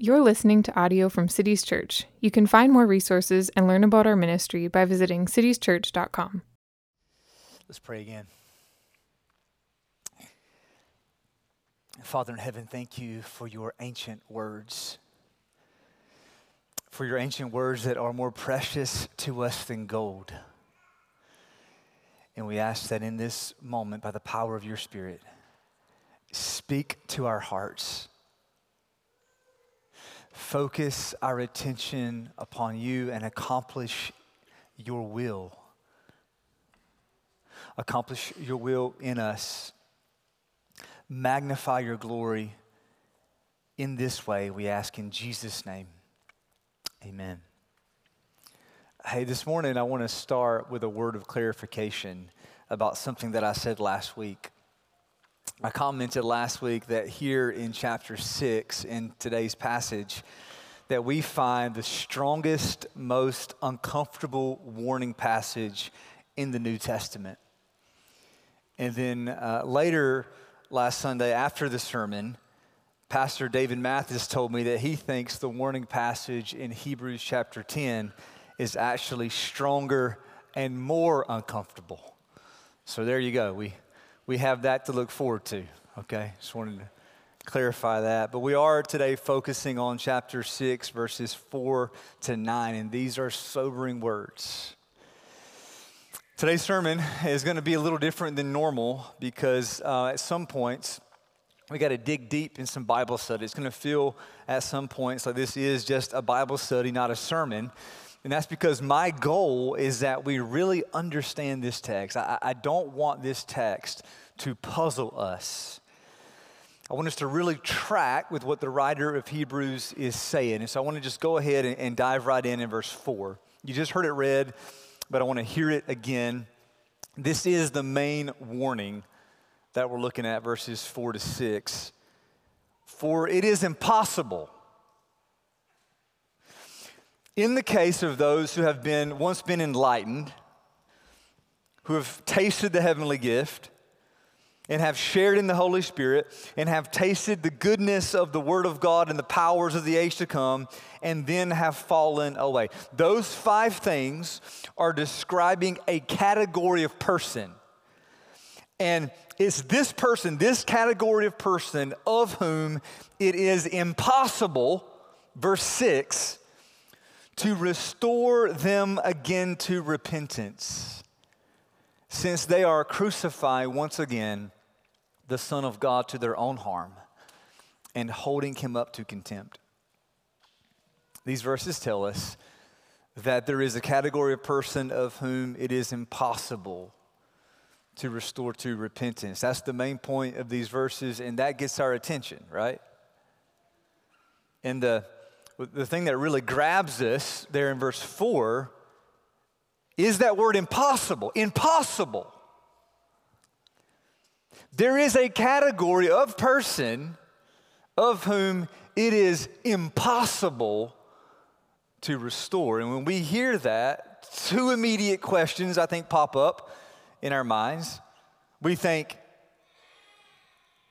You're listening to audio from Cities Church. You can find more resources and learn about our ministry by visiting citieschurch.com. Let's pray again. Father in heaven, thank you for your ancient words, for your ancient words that are more precious to us than gold. And we ask that in this moment, by the power of your Spirit, speak to our hearts focus our attention upon you and accomplish your will. Accomplish your will in us. Magnify your glory in this way, we ask in Jesus' name. Amen. Hey, this morning I want to start with a word of clarification about something that I said last week. I commented last week that here in chapter 6, in today's passage, that we find the strongest, most uncomfortable warning passage in the New Testament. And then uh, later last Sunday, after the sermon, Pastor David Mathis told me that he thinks the warning passage in Hebrews chapter 10 is actually stronger and more uncomfortable. So there you go. We we have that to look forward to. Okay, just wanted to clarify that. But we are today focusing on chapter 6, verses 4 to 9, and these are sobering words. Today's sermon is going to be a little different than normal because uh, at some points, we got to dig deep in some Bible study. It's going to feel at some points like this is just a Bible study, not a sermon. And that's because my goal is that we really understand this text. I, I don't want this text to puzzle us. I want us to really track with what the writer of Hebrews is saying. And so I want to just go ahead and, and dive right in in verse 4. You just heard it read, but I want to hear it again. This is the main warning that we're looking at, verses 4 to 6. For it is impossible in the case of those who have been once been enlightened, who have tasted the heavenly gift, and have shared in the Holy Spirit, and have tasted the goodness of the Word of God and the powers of the age to come, and then have fallen away. Those five things are describing a category of person. And it's this person, this category of person, of whom it is impossible, verse 6, to restore them again to repentance, since they are crucifying once again the Son of God to their own harm and holding him up to contempt. These verses tell us that there is a category of person of whom it is impossible to restore to repentance. That's the main point of these verses, and that gets our attention, right? In the the thing that really grabs us there in verse 4 is that word impossible. Impossible. There is a category of person of whom it is impossible to restore. And when we hear that, two immediate questions I think pop up in our minds. We think,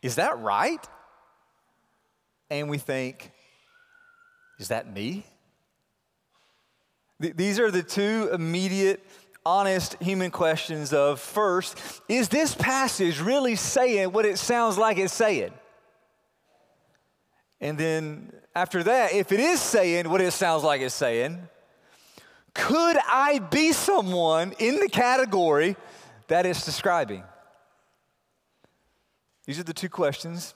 is that right? And we think, is that me? Th- these are the two immediate, honest human questions of first, is this passage really saying what it sounds like it's saying? And then after that, if it is saying what it sounds like it's saying, could I be someone in the category that it's describing? These are the two questions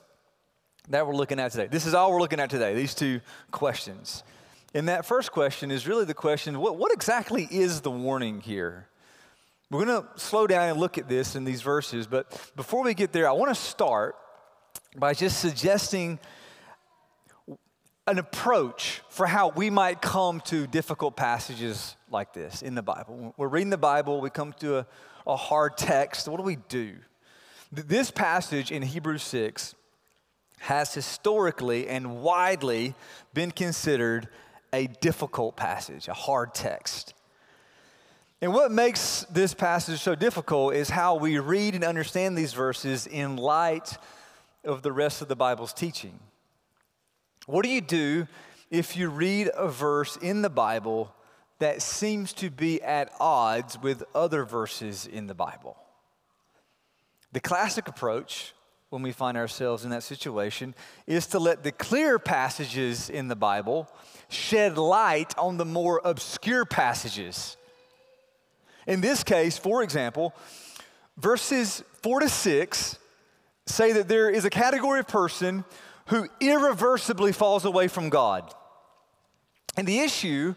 that we're looking at today. This is all we're looking at today, these two questions. And that first question is really the question what, what exactly is the warning here? We're going to slow down and look at this in these verses, but before we get there, I want to start by just suggesting an approach for how we might come to difficult passages like this in the Bible. We're reading the Bible, we come to a, a hard text. What do we do? This passage in Hebrews 6 has historically and widely been considered a difficult passage, a hard text. And what makes this passage so difficult is how we read and understand these verses in light of the rest of the Bible's teaching. What do you do if you read a verse in the Bible that seems to be at odds with other verses in the Bible? The classic approach when we find ourselves in that situation is to let the clear passages in the Bible shed light on the more obscure passages. In this case, for example, verses 4 to 6 say that there is a category of person who irreversibly falls away from God. And the issue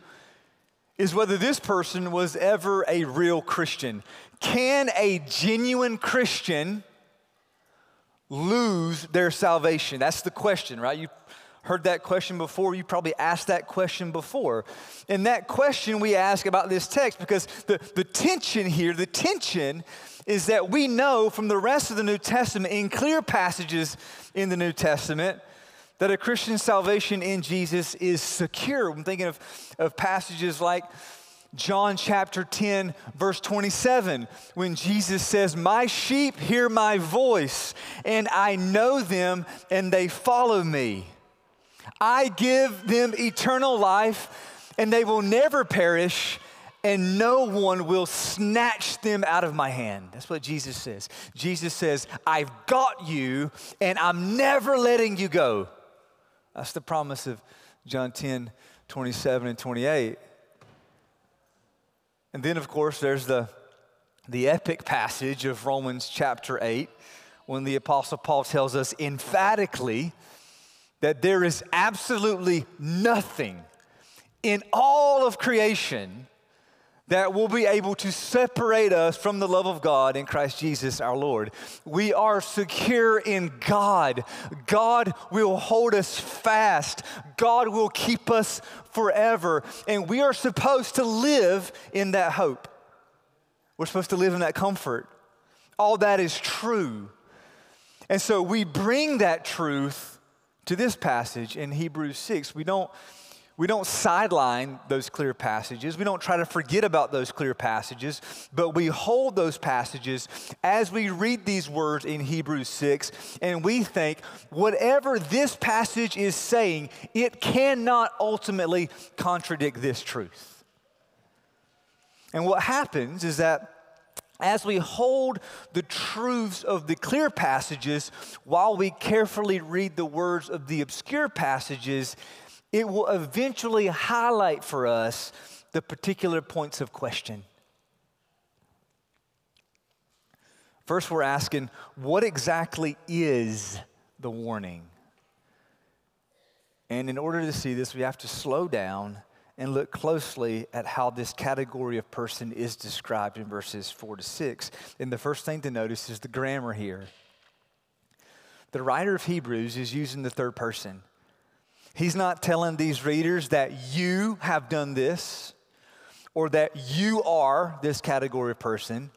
is whether this person was ever a real Christian. Can a genuine Christian lose their salvation? That's the question, right? You heard that question before. You probably asked that question before. And that question we ask about this text because the, the tension here, the tension is that we know from the rest of the New Testament, in clear passages in the New Testament, that a Christian salvation in Jesus is secure. I'm thinking of, of passages like John chapter 10, verse 27, when Jesus says, My sheep hear my voice, and I know them, and they follow me. I give them eternal life, and they will never perish, and no one will snatch them out of my hand. That's what Jesus says. Jesus says, I've got you, and I'm never letting you go. That's the promise of John 10, 27 and 28. And then, of course, there's the, the epic passage of Romans chapter 8 when the Apostle Paul tells us emphatically that there is absolutely nothing in all of creation that will be able to separate us from the love of God in Christ Jesus our Lord. We are secure in God. God will hold us fast. God will keep us forever. And we are supposed to live in that hope. We're supposed to live in that comfort. All that is true. And so we bring that truth to this passage in Hebrews 6. We don't, we don't sideline those clear passages. We don't try to forget about those clear passages, but we hold those passages as we read these words in Hebrews 6, and we think whatever this passage is saying, it cannot ultimately contradict this truth. And what happens is that as we hold the truths of the clear passages while we carefully read the words of the obscure passages, it will eventually highlight for us the particular points of question. First, we're asking, what exactly is the warning? And in order to see this, we have to slow down and look closely at how this category of person is described in verses 4 to 6. And the first thing to notice is the grammar here. The writer of Hebrews is using the third person. He's not telling these readers that you have done this or that you are this category of person,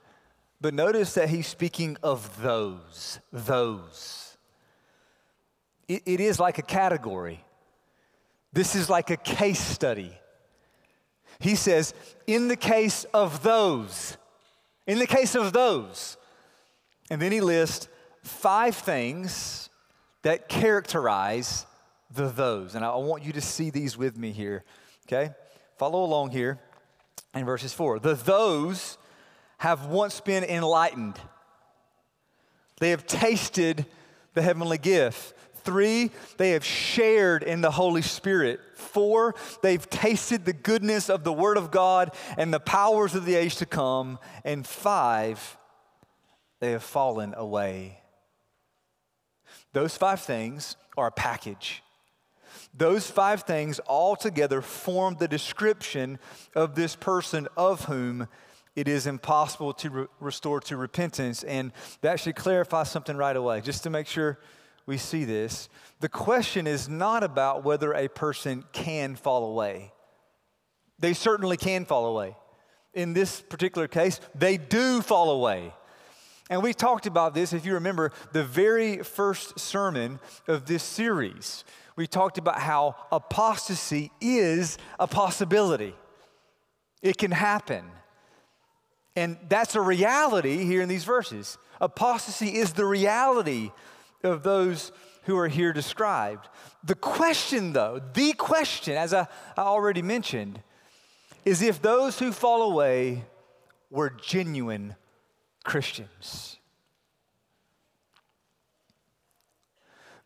but notice that he's speaking of those, those. it, it is like a category. This is like a case study. He says, in the case of those, in the case of those. And then he lists five things that characterize the those. And I want you to see these with me here, okay? Follow along here in verses four. The those have once been enlightened, they have tasted the heavenly gift. Three, they have shared in the Holy Spirit. Four, they've tasted the goodness of the Word of God and the powers of the age to come. And five, they have fallen away. Those five things are a package. Those five things all together form the description of this person of whom it is impossible to re- restore to repentance. And that should clarify something right away, just to make sure we see this. The question is not about whether a person can fall away. They certainly can fall away. In this particular case, they do fall away. And we talked about this, if you remember, the very first sermon of this series. We talked about how apostasy is a possibility, it can happen. And that's a reality here in these verses. Apostasy is the reality of those who are here described. The question, though, the question, as I, I already mentioned, is if those who fall away were genuine Christians.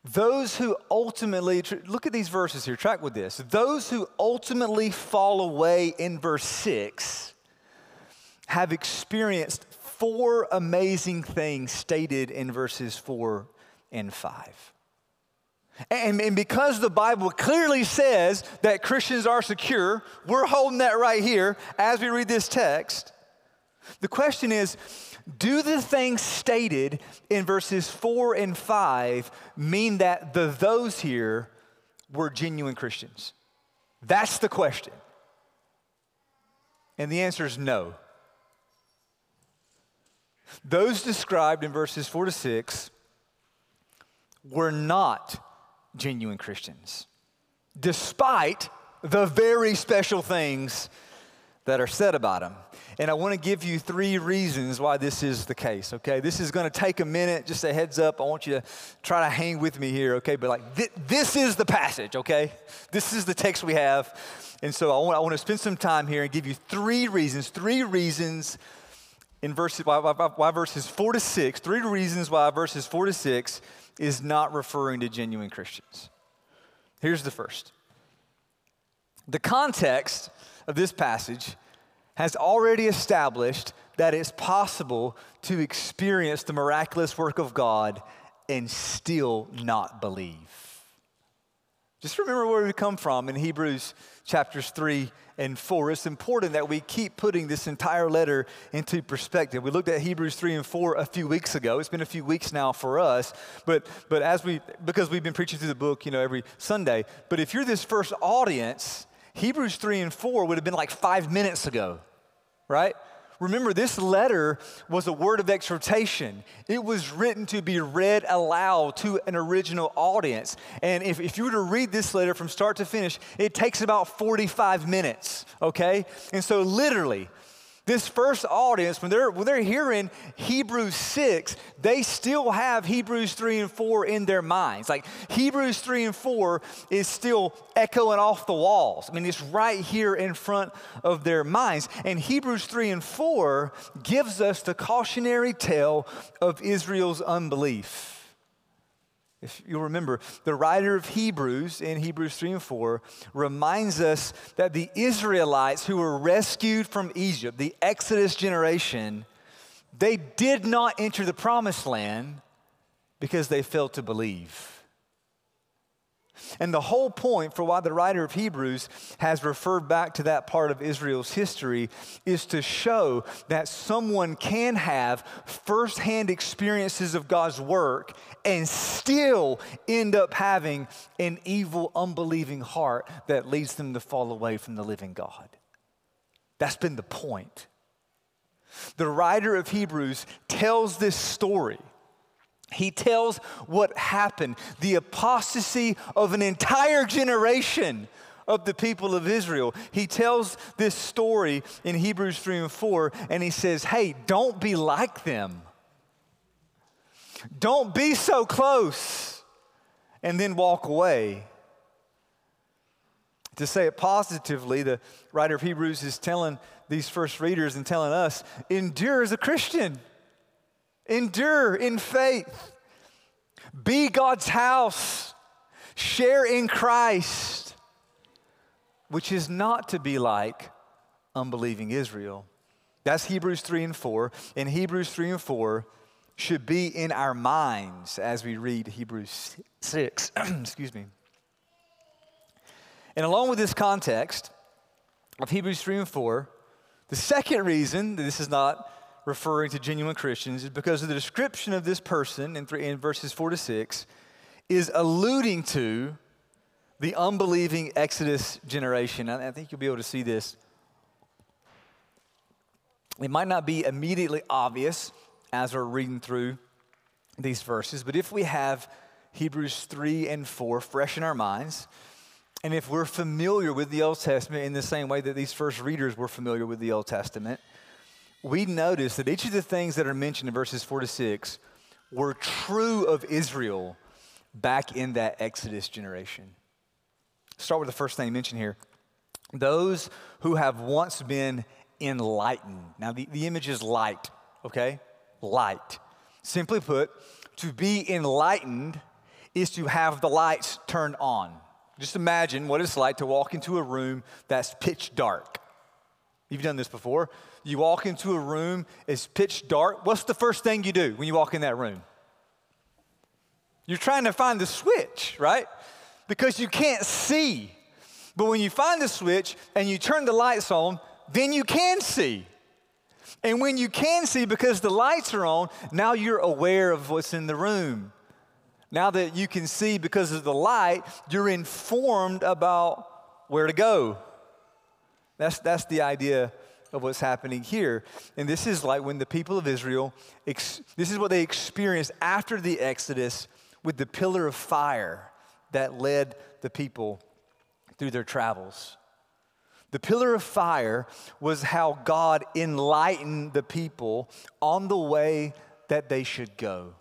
Those who ultimately, look at these verses here, track with this. Those who ultimately fall away in verse 6 have experienced four amazing things stated in verses 4 and 5. And, and, because the Bible clearly says that Christians are secure, we're holding that right here as we read this text. The question is do the things stated in verses 4 and 5 mean that the those here were genuine Christians? That's the question. And the answer is no. Those described in verses 4 to 6 were not genuine Christians, despite the very special things that are said about them. And I want to give you three reasons why this is the case, okay? This is going to take a minute, just a heads up. I want you to try to hang with me here, okay? But like, th- this is the passage, okay? This is the text we have. And so I want, I want to spend some time here and give you three reasons, three reasons in verses, why, why, why verses four to six, three reasons why verses four to six is not referring to genuine Christians. Here's the first the context of this passage has already established that it's possible to experience the miraculous work of God and still not believe. Just remember where we come from in Hebrews chapters 3 and 4. It's important that we keep putting this entire letter into perspective. We looked at Hebrews 3 and 4 a few weeks ago. It's been a few weeks now for us, but, but as we, because we've been preaching through the book, you know, every Sunday. But if you're this first audience, Hebrews 3 and 4 would have been like five minutes ago, right? Remember, this letter was a word of exhortation. It was written to be read aloud to an original audience. And if, if you were to read this letter from start to finish, it takes about 45 minutes, okay? And so, literally, this first audience, when they're, when they're hearing Hebrews 6, they still have Hebrews 3 and 4 in their minds. Like Hebrews 3 and 4 is still echoing off the walls. I mean, it's right here in front of their minds. And Hebrews 3 and 4 gives us the cautionary tale of Israel's unbelief. If you'll remember, the writer of Hebrews in Hebrews 3 and 4 reminds us that the Israelites who were rescued from Egypt, the Exodus generation, they did not enter the promised land because they failed to believe. And the whole point for why the writer of Hebrews has referred back to that part of Israel's history is to show that someone can have firsthand experiences of God's work and still end up having an evil, unbelieving heart that leads them to fall away from the living God. That's been the point. The writer of Hebrews tells this story he tells what happened the apostasy of an entire generation of the people of Israel. He tells this story in Hebrews 3 and 4, and he says, Hey, don't be like them. Don't be so close, and then walk away. To say it positively, the writer of Hebrews is telling these first readers and telling us endure as a Christian. Endure in faith. Be God's house. Share in Christ, which is not to be like unbelieving Israel. That's Hebrews 3 and 4. And Hebrews 3 and 4 should be in our minds as we read Hebrews 6. Excuse me. And along with this context of Hebrews 3 and 4, the second reason that this is not referring to genuine Christians is because the description of this person in, three, in verses 4 to 6 is alluding to the unbelieving Exodus generation. I think you'll be able to see this. It might not be immediately obvious as we're reading through these verses, but if we have Hebrews 3 and 4 fresh in our minds, and if we're familiar with the Old Testament in the same way that these first readers were familiar with the Old Testament, we notice that each of the things that are mentioned in verses 4 to 6 were true of Israel back in that Exodus generation. Start with the first thing mentioned here those who have once been enlightened. Now, the, the image is light, okay? Light. Simply put, to be enlightened is to have the lights turned on. Just imagine what it's like to walk into a room that's pitch dark. You've done this before. You walk into a room, it's pitch dark. What's the first thing you do when you walk in that room? You're trying to find the switch, right? Because you can't see. But when you find the switch and you turn the lights on, then you can see. And when you can see because the lights are on, now you're aware of what's in the room. Now that you can see because of the light, you're informed about where to go. That's, that's the idea of what's happening here. And this is like when the people of Israel, ex- this is what they experienced after the Exodus with the pillar of fire that led the people through their travels. The pillar of fire was how God enlightened the people on the way that they should go.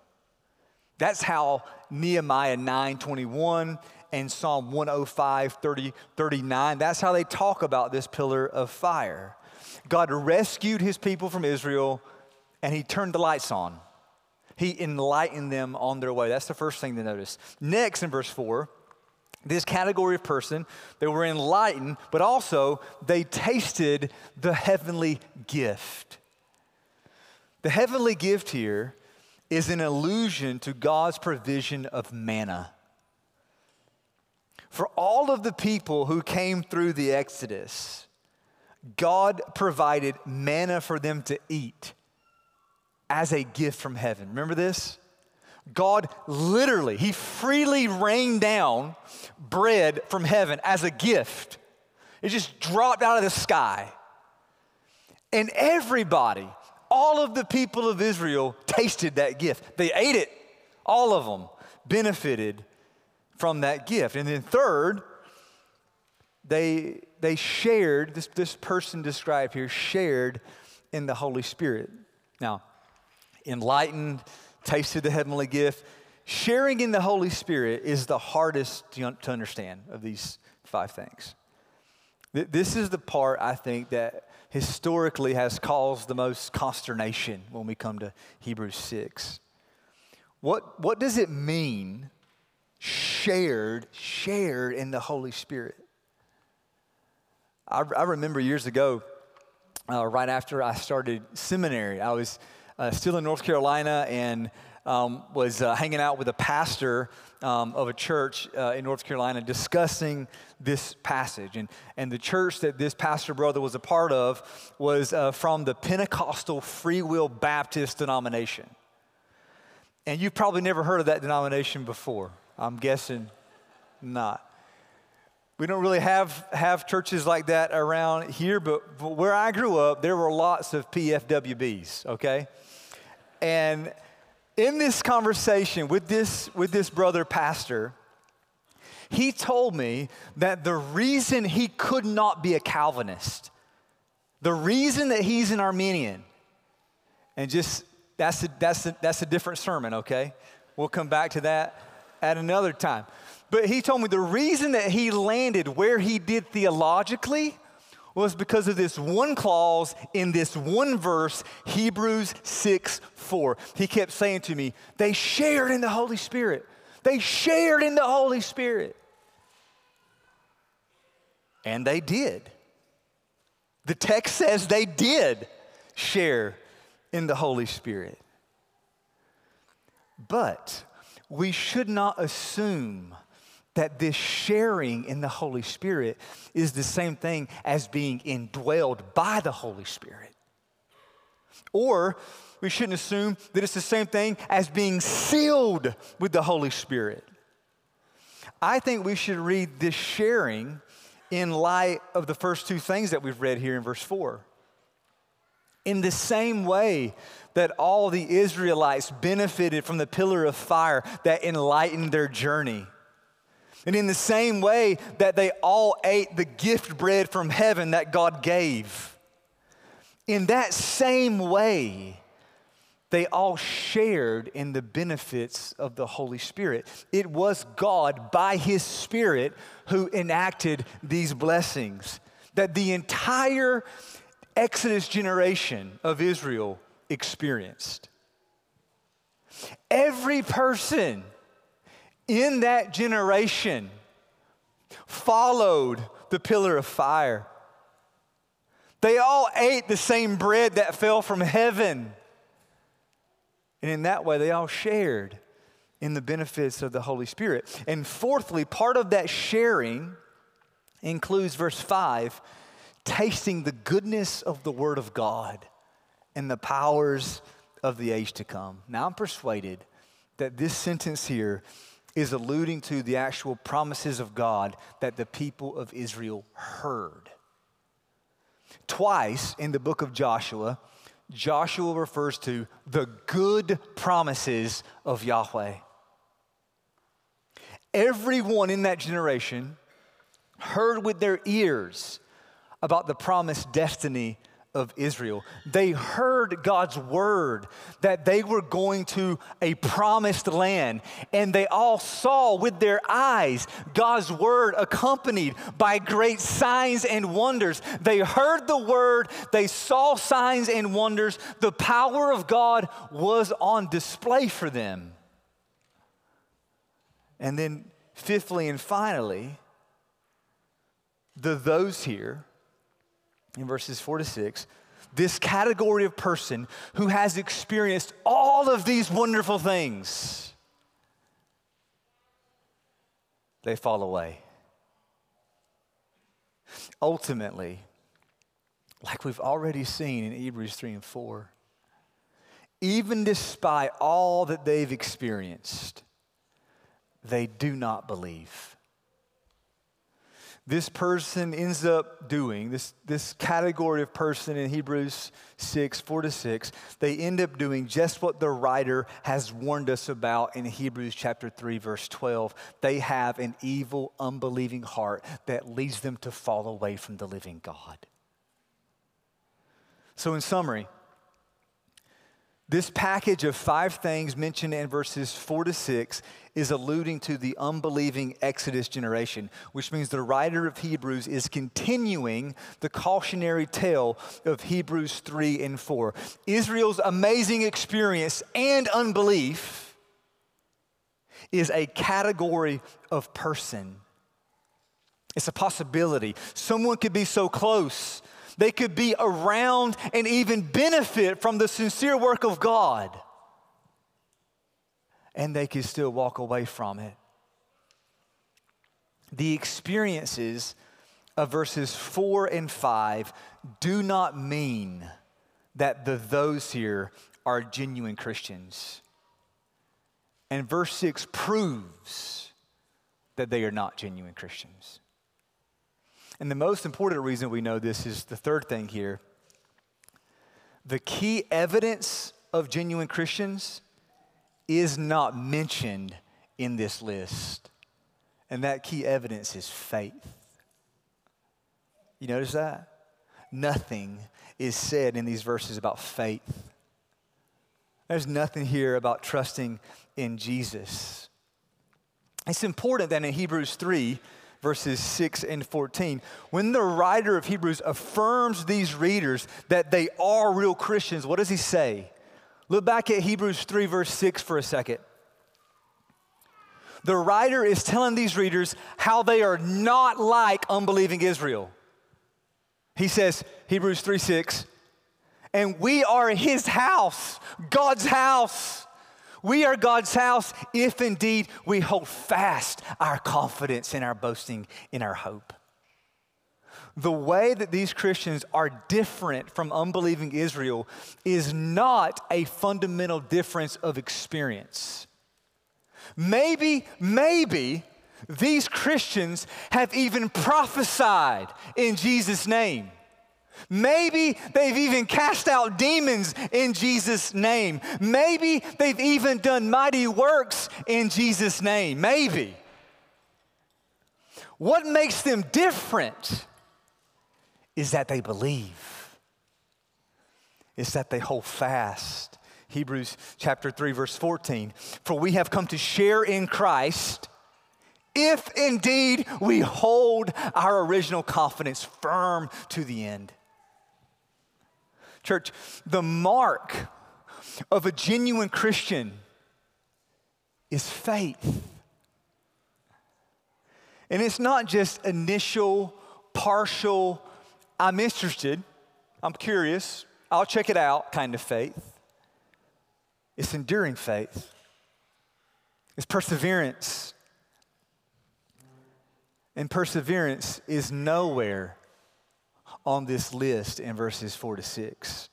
That's how Nehemiah 9:21 and Psalm 105, 30, 39, that's how they talk about this pillar of fire. God rescued his people from Israel and he turned the lights on. He enlightened them on their way. That's the first thing to notice. Next, in verse 4, this category of person, they were enlightened, but also they tasted the heavenly gift. The heavenly gift here is an allusion to God's provision of manna. For all of the people who came through the Exodus, God provided manna for them to eat as a gift from heaven. Remember this? God literally, He freely rained down bread from heaven as a gift. It just dropped out of the sky. And everybody, all of the people of Israel tasted that gift. They ate it. All of them benefited from that gift. And then, third, they, they shared, this, this person described here, shared in the Holy Spirit. Now, enlightened, tasted the heavenly gift. Sharing in the Holy Spirit is the hardest to, understand of these five things. This is the part I think that historically has caused the most consternation when we come to Hebrews 6. What, what does it mean, shared, shared in the Holy Spirit? I, I remember years ago, uh, right after I started seminary, I was uh, still in North Carolina and um, was uh, hanging out with a pastor um, of a church uh, in North Carolina discussing this passage. And, and the church that this pastor brother was a part of was uh, from the Pentecostal Free Will Baptist denomination. And you've probably never heard of that denomination before. I'm guessing not. We don't really have, have churches like that around here, but, where I grew up, there were lots of PFWBs, okay? And in this conversation with this, with this brother pastor, he told me that the reason he could not be a Calvinist, the reason that he's an Arminian, and just that's a, that's a, that's a different sermon, okay? We'll come back to that at another time. But he told me the reason that he landed where he did theologically was because of this one clause in this one verse, Hebrews 6 4. He kept saying to me, They shared in the Holy Spirit. They shared in the Holy Spirit. And they did. The text says they did share in the Holy Spirit. But we should not assume that this sharing in the Holy Spirit is the same thing as being indwelled by the Holy Spirit. Or we shouldn't assume that it's the same thing as being sealed with the Holy Spirit. I think we should read this sharing in light of the first two things that we've read here in verse 4. In the same way that all the Israelites benefited from the pillar of fire that enlightened their journey and in the same way that they all ate the gift bread from heaven that God gave, in that same way, they all shared in the benefits of the Holy Spirit. It was God, by His Spirit, who enacted these blessings. That the entire Exodus generation of Israel experienced. Every person in that generation followed the pillar of fire. They all ate the same bread that fell from heaven. And in that way, they all shared in the benefits of the Holy Spirit. And fourthly, part of that sharing includes verse 5 tasting the goodness of the Word of God and the powers of the age to come. Now, I'm persuaded that this sentence here is alluding to the actual promises of God that the people of Israel heard. Twice in the book of Joshua, Joshua refers to the good promises of Yahweh. Everyone in that generation heard with their ears about the promised destiny of Israel. They heard God's word that they were going to a promised land, and they all saw with their eyes God's word accompanied by great signs and wonders. They heard the word, they saw signs and wonders. The power of God was on display for them. And then, fifthly and finally, the those here in verses 4 to 6 this category of person who has experienced all of these wonderful things, they fall away. Ultimately, like we've already seen in Hebrews 3 and 4, even despite all that they've experienced, they do not believe this person ends up doing, this, this category of person in Hebrews 6, 4 to 6, they end up doing just what the writer has warned us about in Hebrews chapter 3, verse 12. They have an evil, unbelieving heart that leads them to fall away from the living God. So, in summary, this package of five things mentioned in verses four to six is alluding to the unbelieving Exodus generation, which means the writer of Hebrews is continuing the cautionary tale of Hebrews 3 and 4. Israel's amazing experience and unbelief is a category of person. It's a possibility. Someone could be so close they could be around and even benefit from the sincere work of God. And they could still walk away from it. The experiences of verses 4 and 5 do not mean that the those here are genuine Christians. And verse 6 proves that they are not genuine Christians. And the most important reason we know this is the third thing here. The key evidence of genuine Christians is not mentioned in this list. And that key evidence is faith. You notice that? Nothing is said in these verses about faith. There's nothing here about trusting in Jesus. It's important that in Hebrews 3, verses 6 and 14. When the writer of Hebrews affirms these readers that they are real Christians, what does he say? Look back at Hebrews 3, verse 6 for a second. The writer is telling these readers how they are not like unbelieving Israel. He says, Hebrews 3 6, and we are his house, God's house we are God's house if indeed we hold fast our confidence in our boasting in our hope. The way that these Christians are different from unbelieving Israel is not a fundamental difference of experience. Maybe, maybe these Christians have even prophesied in Jesus' name. Maybe they've even cast out demons in Jesus' name. Maybe they've even done mighty works in Jesus' name. Maybe. What makes them different is that they believe, is that they hold fast Hebrews chapter 3, verse 14. For we have come to share in Christ if indeed we hold our original confidence firm to the end. Church, the mark of a genuine Christian is faith. And it's not just initial, partial, I'm interested, I'm curious, I'll check it out kind of faith. It's enduring faith, it's perseverance. And perseverance is nowhere on this list in verses four to six.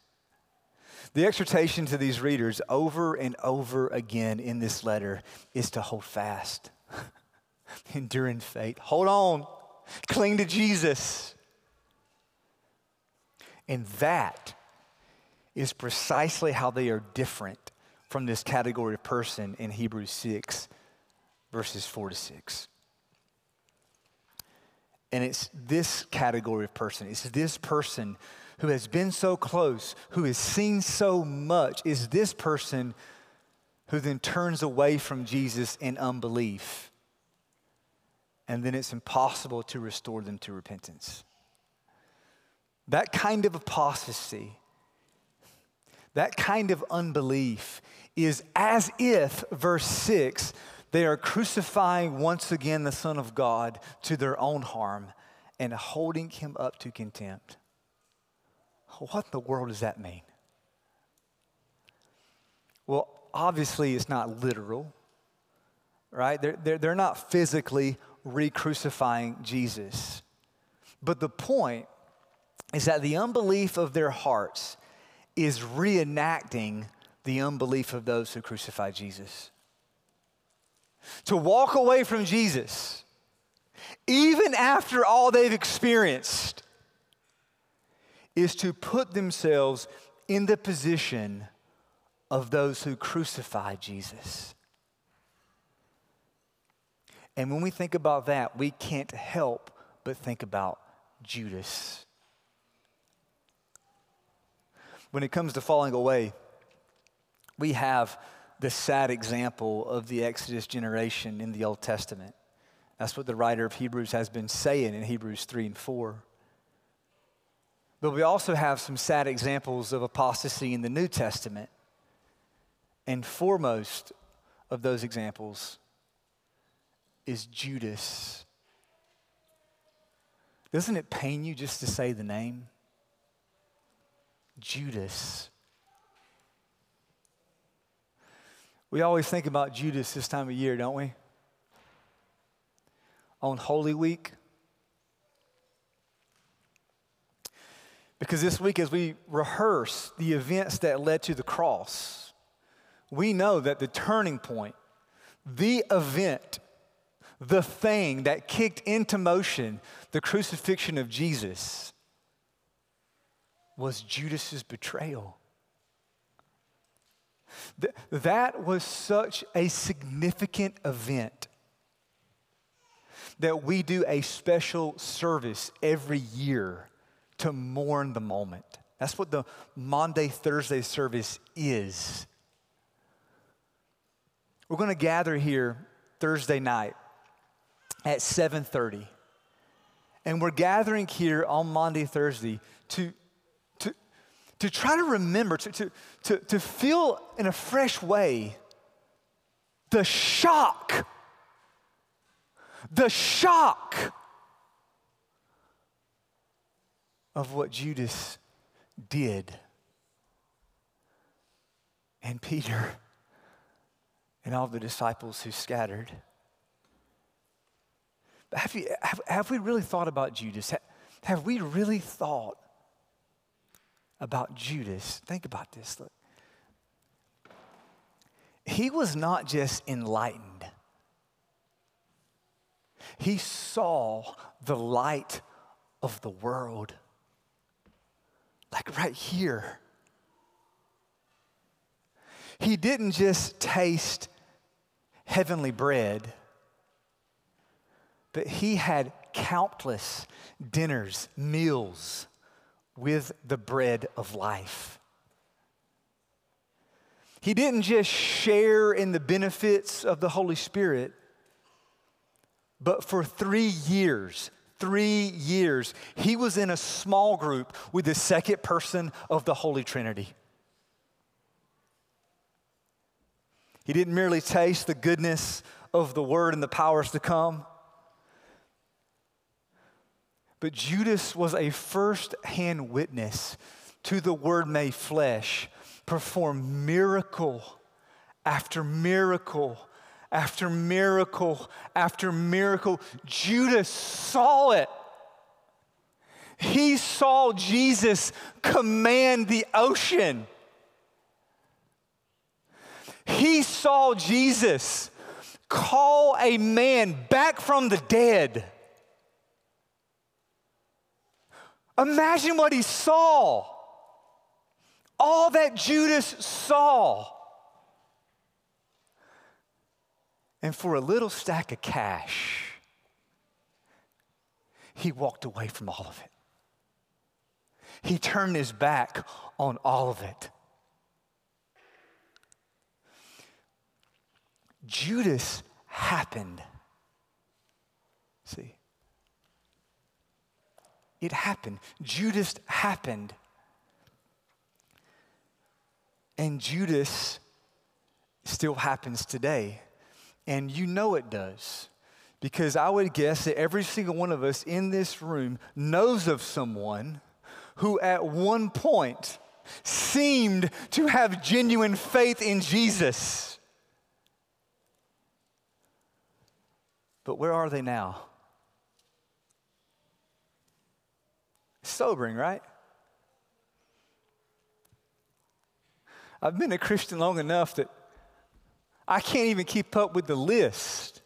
The exhortation to these readers over and over again in this letter is to hold fast, endure in faith. Hold on, cling to Jesus. And that is precisely how they are different from this category of person in Hebrews 6, verses 4 to 6. And it's this category of person, it's this person who has been so close, who has seen so much, is this person who then turns away from Jesus in unbelief. And then it's impossible to restore them to repentance. That kind of apostasy, that kind of unbelief is as if, verse 6, they are crucifying once again the Son of God to their own harm and holding him up to contempt. What in the world does that mean? Well, obviously, it's not literal, right? They're, they're, they're not physically re crucifying Jesus. But the point is that the unbelief of their hearts is reenacting the unbelief of those who crucified Jesus. To walk away from Jesus, even after all they've experienced, is to put themselves in the position of those who crucified Jesus. And when we think about that, we can't help but think about Judas. When it comes to falling away, we have the sad example of the Exodus generation in the Old Testament. That's what the writer of Hebrews has been saying in Hebrews 3 and 4. But we also have some sad examples of apostasy in the New Testament. And foremost of those examples is Judas. Doesn't it pain you just to say the name? Judas. We always think about Judas this time of year, don't we? On Holy Week, Because this week, as we rehearse the events that led to the cross, we know that the turning point, the event, the thing that kicked into motion the crucifixion of Jesus was Judas's betrayal. Th- that was such a significant event that we do a special service every year to mourn the moment. That's what the Maundy Thursday service is. We're going to gather here Thursday night at 7:30. And we're gathering here on Maundy Thursday to, to, to try to remember, to, to, to, to feel in a fresh way the shock, the shock of what Judas did. And Peter and all the disciples who scattered. Have, you, have, have we really thought about Judas? Have, have we really thought about Judas? Think about this. Look. He was not just enlightened, he saw the light of the world like right here. He didn't just taste heavenly bread, but he had countless dinners, meals with the bread of life. he didn't just share in the benefits of the Holy Spirit, but for three years, three years, he was in a small group with the second person of the Holy Trinity. He didn't merely taste the goodness of the word and the powers to come. But Judas was a first hand witness to the word made flesh, perform miracle after miracle after miracle after miracle. Judas saw it. He saw Jesus command the ocean. He saw Jesus call a man back from the dead. Imagine what he saw. All that Judas saw. And for a little stack of cash, he walked away from all of it. He turned his back on all of it. Judas happened. See, it happened. Judas happened. And Judas still happens today. And you know it does. Because I would guess that every single one of us in this room knows of someone who at one point seemed to have genuine faith in Jesus. But where are they now? Sobering, right? I've been a Christian long enough that I can't even keep up with the list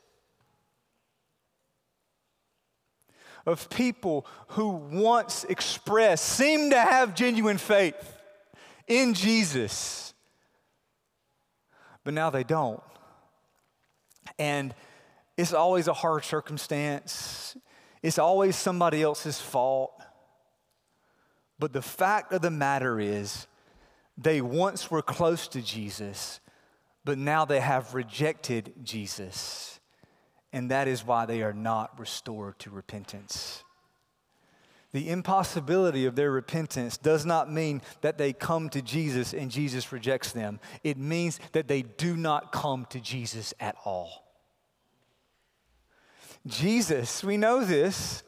of people who once expressed, seemed to have genuine faith in Jesus, but now they don't. And it's always a hard circumstance, it's always somebody else's fault. But the fact of the matter is, they once were close to Jesus, but now they have rejected Jesus. And that is why they are not restored to repentance. The impossibility of their repentance does not mean that they come to Jesus and Jesus rejects them. It means that they do not come to Jesus at all. Jesus, we know this,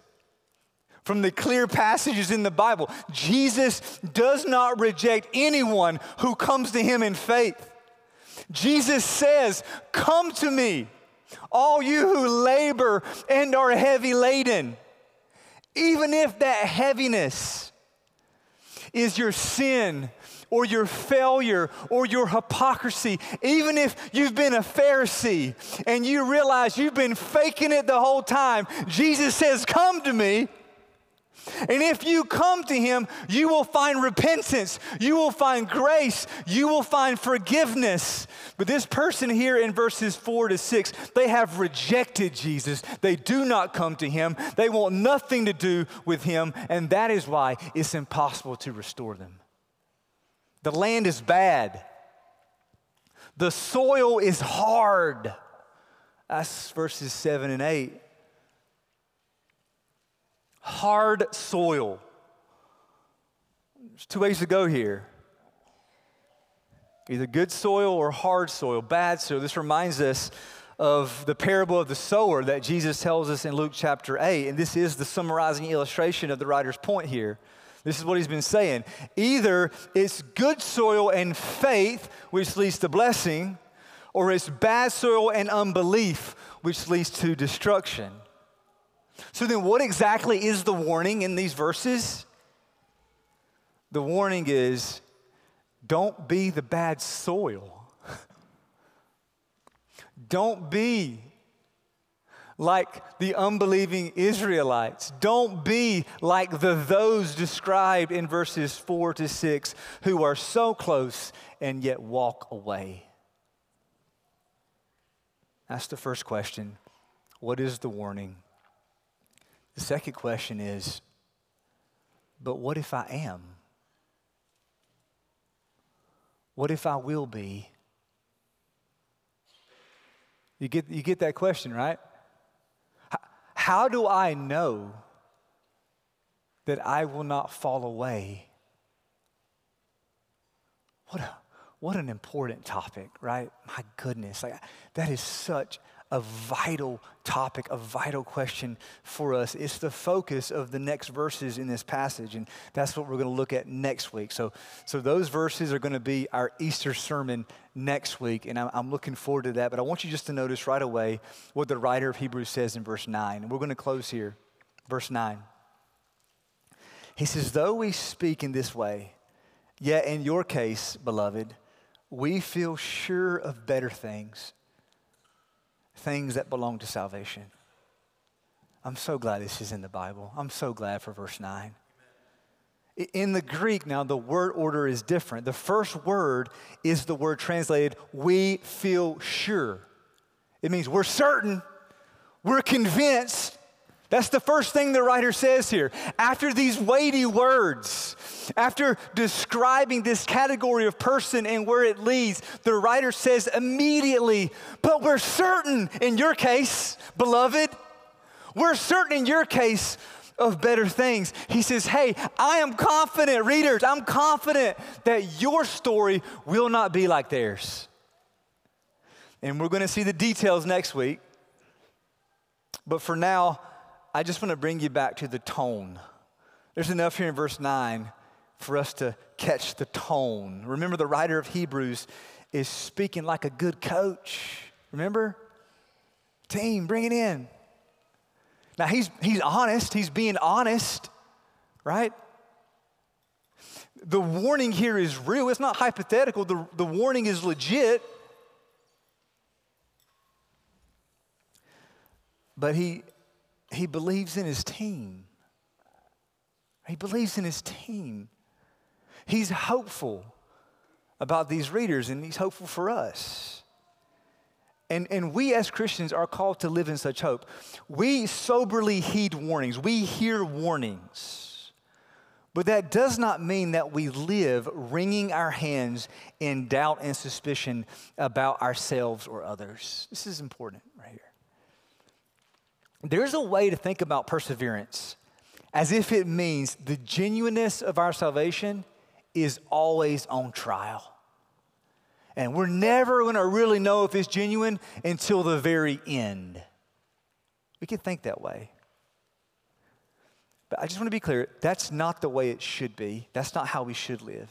from the clear passages in the Bible. Jesus does not reject anyone who comes to him in faith. Jesus says, Come to me, all you who labor and are heavy laden. Even if that heaviness is your sin or your failure or your hypocrisy, even if you've been a Pharisee and you realize you've been faking it the whole time, Jesus says, Come to me. And if you come to Him, you will find repentance, you will find grace, you will find forgiveness. But this person here in verses four to six, they have rejected Jesus. They do not come to Him, they want nothing to do with Him, and that is why it's impossible to restore them. The land is bad, the soil is hard. That's verses seven and eight hard soil. There's two ways to go here either good soil or hard soil, bad soil. This reminds us of the parable of the sower that Jesus tells us in Luke chapter 8. And this is the summarizing illustration of the writer's point here. This is what he's been saying. Either it's good soil and faith, which leads to blessing, or it's bad soil and unbelief, which leads to destruction. So, then what exactly is the warning in these verses? The warning is don't be the bad soil. don't be like the unbelieving Israelites. Don't be like the those described in verses 4 to 6 who are so close and yet walk away. That's the first question. What is the warning? The second question is, but what if I am? What if I will be You get, you get that question, right? How, how do I know that I will not fall away? What, a, what an important topic, right? My goodness, like, that is such a vital topic, a vital question for us. It's the focus of the next verses in this passage, and that's what we're going to look at next week. So, so those verses are going to be our Easter sermon next week, and I'm, I'm looking forward to that. But I want you just to notice right away what the writer of Hebrews says in verse 9. And we're going to close here. Verse 9. He says, Though we speak in this way, yet in your case, beloved, we feel sure of better things things that belong to salvation. I'm so glad this is in the Bible. I'm so glad for verse 9. In the Greek, now the word order is different. The first word is the word translated, we feel sure. It means we're certain, we're convinced, that's the first thing the writer says here. After these weighty words, after describing this category of person and where it leads, the writer says immediately, But we're certain in your case, beloved, we're certain in your case of better things. He says, Hey, I am confident, readers, I'm confident that your story will not be like theirs. And we're going to see the details next week. But for now, I just want to bring you back to the tone. There's enough here in verse 9 for us to catch the tone. Remember, the writer of Hebrews is speaking like a good coach. Remember? Team, bring it in. Now, he's, he's honest, he's being honest, right? The warning here is real, it's not hypothetical, the, the warning is legit. But he he believes in his team. He believes in his team. He's hopeful about these readers, and he's hopeful for us. And, and we as Christians are called to live in such hope. We soberly heed warnings, we hear warnings. But that does not mean that we live wringing our hands in doubt and suspicion about ourselves or others. This is important. There's a way to think about perseverance as if it means the genuineness of our salvation is always on trial. And we're never going to really know if it's genuine until the very end. We can think that way. But I just want to be clear that's not the way it should be. That's not how we should live.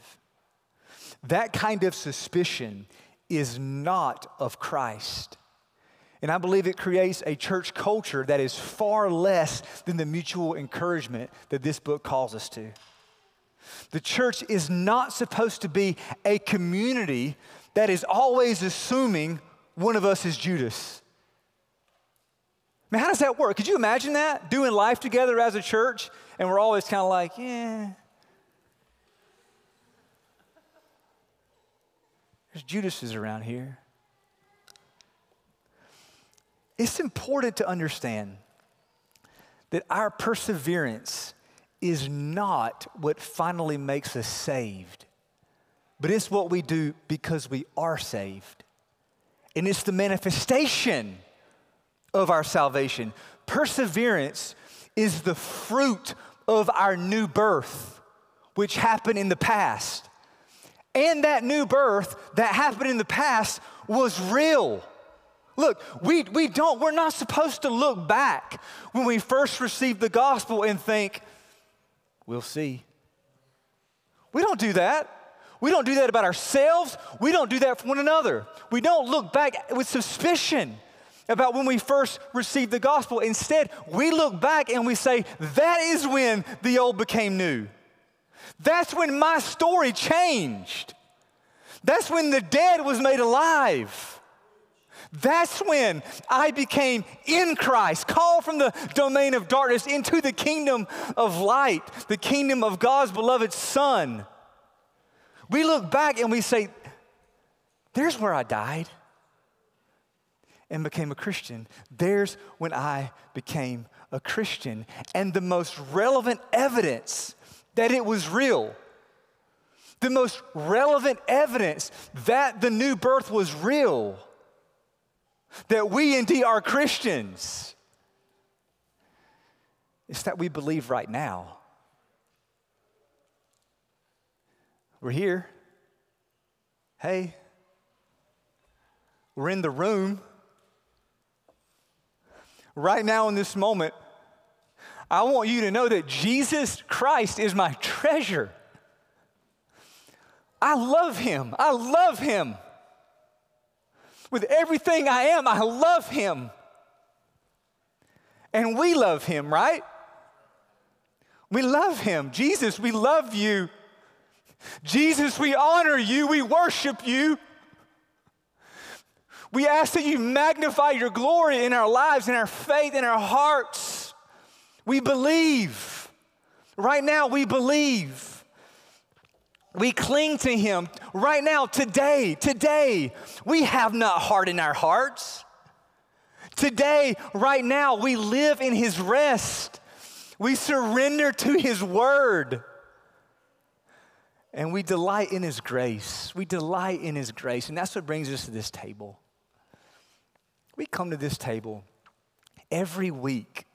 That kind of suspicion is not of Christ. And I believe it creates a church culture that is far less than the mutual encouragement that this book calls us to. The church is not supposed to be a community that is always assuming one of us is Judas. I mean, how does that work? Could you imagine that? Doing life together as a church, and we're always kind of like, yeah. There's Judases around here. It's important to understand that our perseverance is not what finally makes us saved, but it's what we do because we are saved. And it's the manifestation of our salvation. Perseverance is the fruit of our new birth, which happened in the past. And that new birth that happened in the past was real. Look, we, we don't, we're not supposed to look back when we first received the gospel and think, we'll see. We don't do that. We don't do that about ourselves. We don't do that for one another. We don't look back with suspicion about when we first received the gospel. Instead, we look back and we say, that is when the old became new. That's when my story changed. That's when the dead was made alive. That's when I became in Christ, called from the domain of darkness into the kingdom of light, the kingdom of God's beloved Son. We look back and we say, There's where I died and became a Christian. There's when I became a Christian. And the most relevant evidence that it was real, the most relevant evidence that the new birth was real that we indeed are Christians. It's that we believe right now. We're here. Hey, we're in the room. Right now, in this moment, I want you to know that Jesus Christ is my treasure. I love him. I love him. With everything I am, I love him. And we love him, right? We love him. Jesus, we love you. Jesus, we honor you. We worship you. We ask that you magnify your glory in our lives, in our faith, in our hearts. We believe. Right now, we believe. We cling to Him. Right now, today, today, we have not hardened our hearts. Today, right now, we live in His rest. We surrender to His word. And we delight in His grace. We delight in His grace. And that's what brings us to this table. We come to this table every week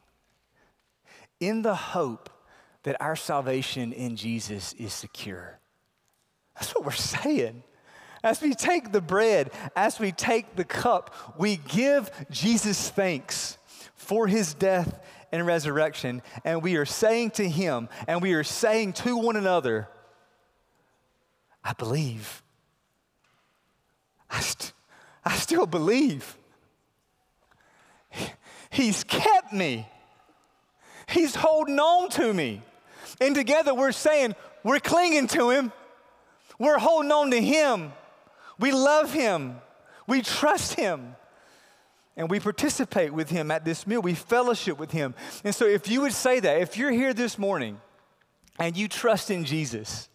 in the hope that our salvation in Jesus is secure. That's what we're saying. As we take the bread, as we take the cup, we give Jesus thanks for his death and resurrection. And we are saying to him, and we are saying to one another, I believe. I, st- I still believe. He's kept me. He's holding on to me. And together we're saying, we're clinging to Him. We're holding on to Him. We love Him. We trust Him. And we participate with Him at this meal. We fellowship with Him. And so, if you would say that, if you're here this morning and you trust in Jesus,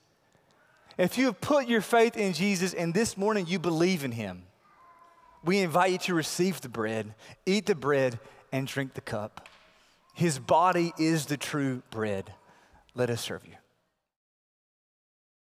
if you have put your faith in Jesus and this morning you believe in Him, we invite you to receive the bread, eat the bread, and drink the cup. His body is the true bread. Let us serve you.